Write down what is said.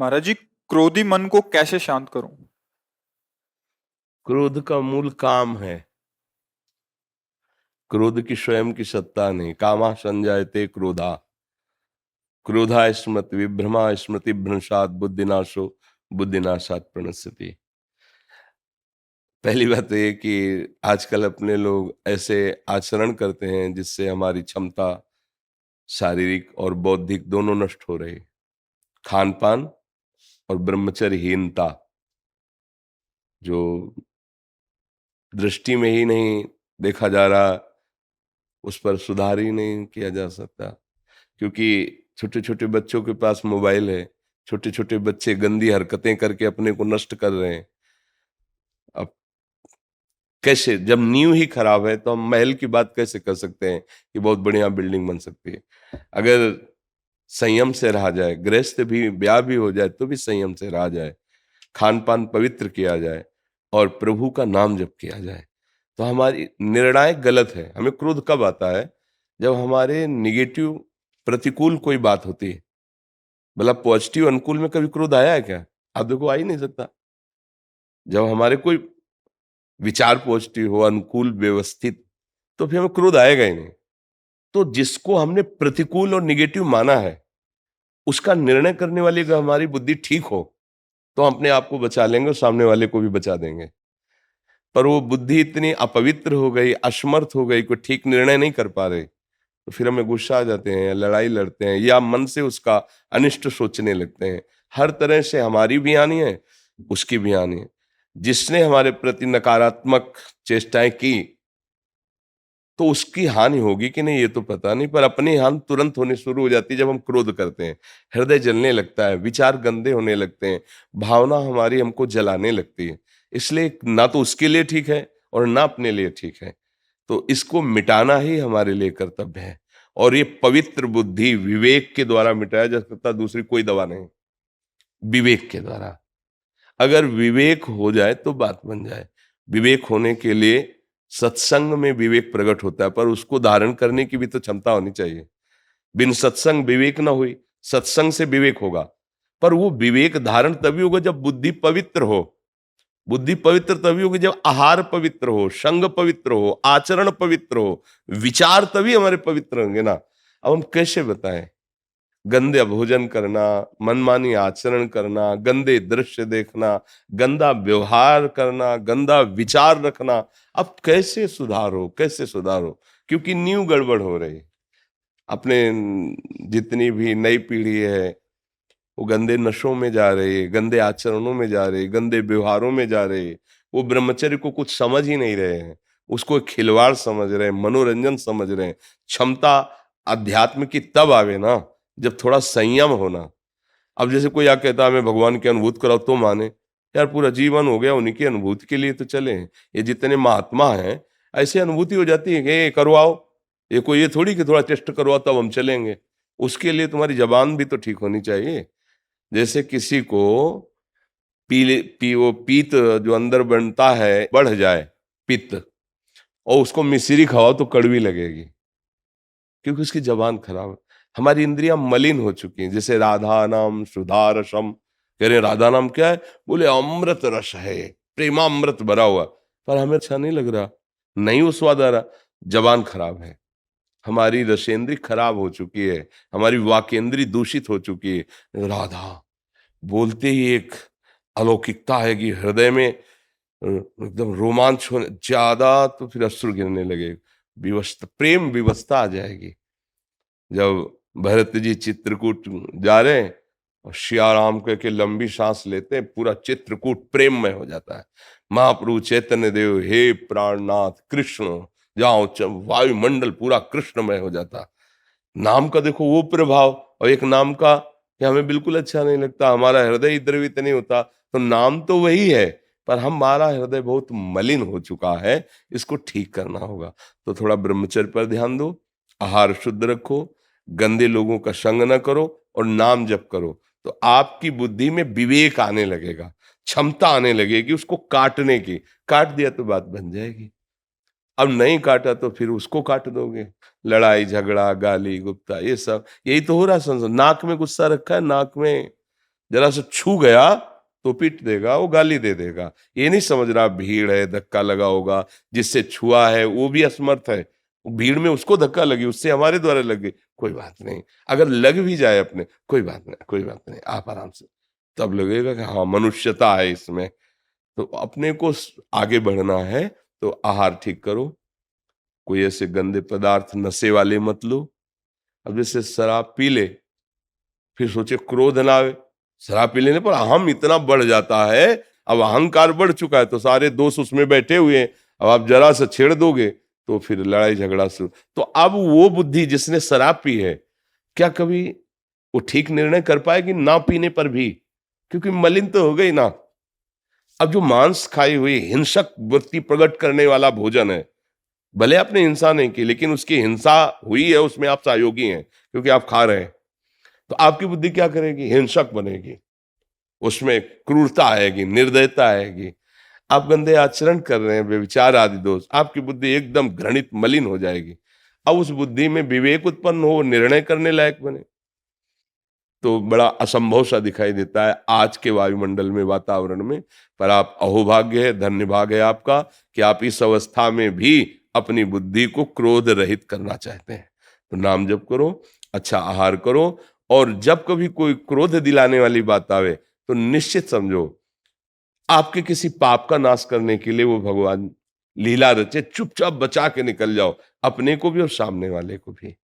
महाराज जी, क्रोधी मन को कैसे शांत करूँ? क्रोध का मूल काम है। क्रोध की स्वयं की सत्ता नहीं। कामा संजायते क्रोधा। क्रोधा स्मृति विभ्रमा स्मृति भ्रंशात बुद्धिनाशो बुद्धिनाशात प्रणस्यति। पहली बात तो ये कि आजकल अपने लोग ऐसे आचरण करते हैं जिससे हमारी क्षमता शारीरिक और बौद्धिक दोनों नष्ट हो रही। खान पान और ब्रह्मचर्यहीनता, जो दृष्टि में ही नहीं देखा जा रहा, उस पर सुधार ही नहीं किया जा सकता। क्योंकि छोटे छोटे बच्चों के पास मोबाइल है छोटे छोटे बच्चे गंदी हरकतें करके अपने को नष्ट कर रहे हैं। अब कैसे, जब नींव ही खराब है तो हम महल की बात कैसे कर सकते हैं? कि बहुत बढ़िया बिल्डिंग बन सकती है। अगर संयम से रहा जाए, गृहस्थ भी, ब्याह भी हो जाए तो भी संयम से रहा जाए खान पान पवित्र किया जाए और प्रभु का नाम जप किया जाए। तो हमारी निर्णय गलत है। हमें क्रोध कब आता है? जब हमारे निगेटिव, प्रतिकूल कोई बात होती है। मतलब पॉजिटिव, अनुकूल में कभी क्रोध आया है क्या? आप देखो, आ ही नहीं सकता। जब हमारे कोई विचार पॉजिटिव हो, अनुकूल, व्यवस्थित तो फिर हमें क्रोध आएगा ही नहीं। तो जिसको हमने प्रतिकूल और निगेटिव माना है, उसका निर्णय करने वाली अगर हमारी बुद्धि ठीक हो तो हम अपने आप को बचा लेंगे और सामने वाले को भी बचा देंगे। पर वो बुद्धि इतनी अपवित्र हो गई, असमर्थ हो गई कोई ठीक निर्णय नहीं कर पा रहे तो फिर हमें गुस्सा आ जाते हैं लड़ाई लड़ते हैं या मन से उसका अनिष्ट सोचने लगते हैं। हर तरह से हमारी भी आनी है, उसकी भी आनी है। जिसने हमारे प्रति नकारात्मक चेष्टाएँ की तो उसकी हानि होगी कि नहीं, ये तो पता नहीं, पर अपनी हानि तुरंत होने शुरू हो जाती है जब हम क्रोध करते हैं। हृदय जलने लगता है, विचार गंदे होने लगते हैं, भावना हमारी हमको जलाने लगती है। इसलिए ना तो उसके लिए ठीक है और ना अपने लिए ठीक है। तो इसको मिटाना ही हमारे लिए कर्तव्य है और ये पवित्र बुद्धि विवेक के द्वारा मिटाया जा सकता, दूसरी कोई दवा नहीं। विवेक के द्वारा। अगर विवेक हो जाए तो बात बन जाए। विवेक होने के लिए सत्संग में विवेक प्रकट होता है, पर उसको धारण करने की भी तो क्षमता होनी चाहिए। बिन सत्संग विवेक ना हुई, सत्संग से विवेक होगा। पर वो विवेक धारण तभी होगा जब बुद्धि पवित्र हो। बुद्धि पवित्र तभी होगी जब आहार पवित्र हो, संग पवित्र हो, आचरण पवित्र हो, विचार तभी हमारे पवित्र होंगे ना। अब हम कैसे बताएँ? गंदे भोजन करना, मनमानी आचरण करना, गंदे दृश्य देखना, गंदा व्यवहार करना, गंदा विचार रखना। अब कैसे सुधार हो, कैसे सुधार हो? क्योंकि न्यू गड़बड़ हो रही अपने जितनी भी नई पीढ़ी है, वो गंदे नशों में जा रहे गंदे आचरणों में जा रहे गंदे व्यवहारों में जा रहे वो ब्रह्मचर्य को कुछ समझ ही नहीं रहे हैं। उसको खिलवाड़ समझ रहे हैं, मनोरंजन समझ रहे हैं। क्षमता अध्यात्म की तब आवे ना। जब थोड़ा संयम होना। अब जैसे कोई आ कहता है, मैं भगवान की अनुभूत कराओ तो माने। यार पूरा जीवन हो गया उन्हीं की अनुभूति के लिए तो चले हैं। ये जितने महात्मा हैं, ऐसी अनुभूति हो जाती है कि, ये करवाओ, ये कोई ये थोड़ी कि थोड़ा टेस्ट करवाओ, तब हम चलेंगे। उसके लिए तुम्हारी जबान भी तो ठीक होनी चाहिए। जैसे किसी को पीले, पी, वो पीत जो अंदर बनता है, बढ़ जाए पित्त और उसको मिश्री खाओ तो कड़वी लगेगी, क्योंकि उसकी जबान खराब है। हमारी इंद्रियाँ मलिन हो चुकी हैं। जैसे राधा नाम सुधा रसम कह रहे राधा नाम क्या है? बोले, अमृत रस है, प्रेमामृत भरा हुआ पर हमें अच्छा नहीं लग रहा। नहीं, वो स्वाद आ रहा। जबान खराब है। हमारी रसेंद्री खराब हो चुकी है। हमारी वाकेंद्री दूषित हो चुकी है। राधा, बोलते ही एक अलौकिकता है कि हृदय में एकदम रोमांच होने, ज़्यादा तो फिर अश्रु गिरने लगे विवस्था प्रेम विवस्था आ जाएगी। जब भरत जी चित्रकूट जा रहे हैं और श्याराम कह के लंबी सांस लेते हैं, पूरा चित्रकूट प्रेम में हो जाता है। महाप्रभु चैतन्य देव, हे प्राणनाथ, कृष्ण, जाओ वायुमंडल पूरा कृष्णमय हो जाता। नाम का देखो वो प्रभाव और एक नाम का कि हमें बिल्कुल अच्छा नहीं लगता, हमारा हृदय द्रवित नहीं होता। तो नाम तो वही है, पर हमारा हृदय बहुत मलिन हो चुका है, इसको ठीक करना होगा। तो थोड़ा ब्रह्मचर्य पर ध्यान दो, आहार शुद्ध रखो गंदे लोगों का संग न करो और नाम जप करो। तो आपकी बुद्धि में विवेक आने लगेगा, क्षमता आने लगेगी उसको काटने की। काट दिया तो बात बन जाएगी। अब नहीं काटा तो फिर उसको काट दोगे। लड़ाई, झगड़ा, गाली, गुप्ता, ये सब। यही तो हो रहा संसार। नाक में गुस्सा रखा है, नाक में जरा सा छू गया तो पीट देगा, वो गाली दे देगा। ये नहीं समझ रहा, भीड़ है, धक्का लगा होगा, जिससे छुआ है, वो भी असमर्थ है। भीड़ में उसको धक्का लगी, उससे हमारे द्वारा लगी कोई बात नहीं, अगर लग भी जाए अपने, कोई बात नहीं, कोई बात नहीं, आप आराम से। तब लगेगा कि हाँ मनुष्यता है इसमें। तो अपने को आगे बढ़ना है तो आहार ठीक करो। कोई ऐसे गंदे पदार्थ नशे वाले मत लो। अब जैसे शराब पी ले, फिर सोचे क्रोध ना आवे। शराब पी लेने पर अहम इतना बढ़ जाता है, अब अहंकार बढ़ चुका है तो सारे दोस्त उसमें बैठे हुए हैं। अब आप जरा सा छेड़ दोगे तो फिर लड़ाई झगड़ा शुरू तो अब वो बुद्धि जिसने शराब पी है, क्या कभी वो ठीक निर्णय कर पाएगी ना पीने पर भी? क्योंकि मलिन तो हो गई ना। अब जो मांस खाई हुई हिंसक वृत्ति प्रकट करने वाला भोजन है, भले आपने हिंसा नहीं की, लेकिन उसकी हिंसा हुई है, उसमें आप सहयोगी हैं, क्योंकि आप खा रहे हैं। तो आपकी बुद्धि क्या करेगी? हिंसक बनेगी। उसमें क्रूरता आएगी, निर्दयता आएगी। आप गंदे आचरण कर रहे हैं व्यविचार आदि दोष, आपकी बुद्धि एकदम घृणित, मलिन हो जाएगी। अब उस बुद्धि में विवेक उत्पन्न हो निर्णय करने लायक बने। तो बड़ा असंभव सा दिखाई देता है आज के वायुमंडल में, वातावरण में, पर आप अहोभाग्य है, धन्य भाग है आपका कि आप इस अवस्था में भी अपनी बुद्धि को क्रोध रहित करना चाहते हैं। तो नाम जप करो अच्छा आहार करो, और जब कभी कोई क्रोध दिलाने वाली बात आवे तो निश्चित समझो आपके किसी पाप का नाश करने के लिए वो भगवान लीला रचे, चुपचाप बचा के निकल जाओ, अपने को भी और सामने वाले को भी।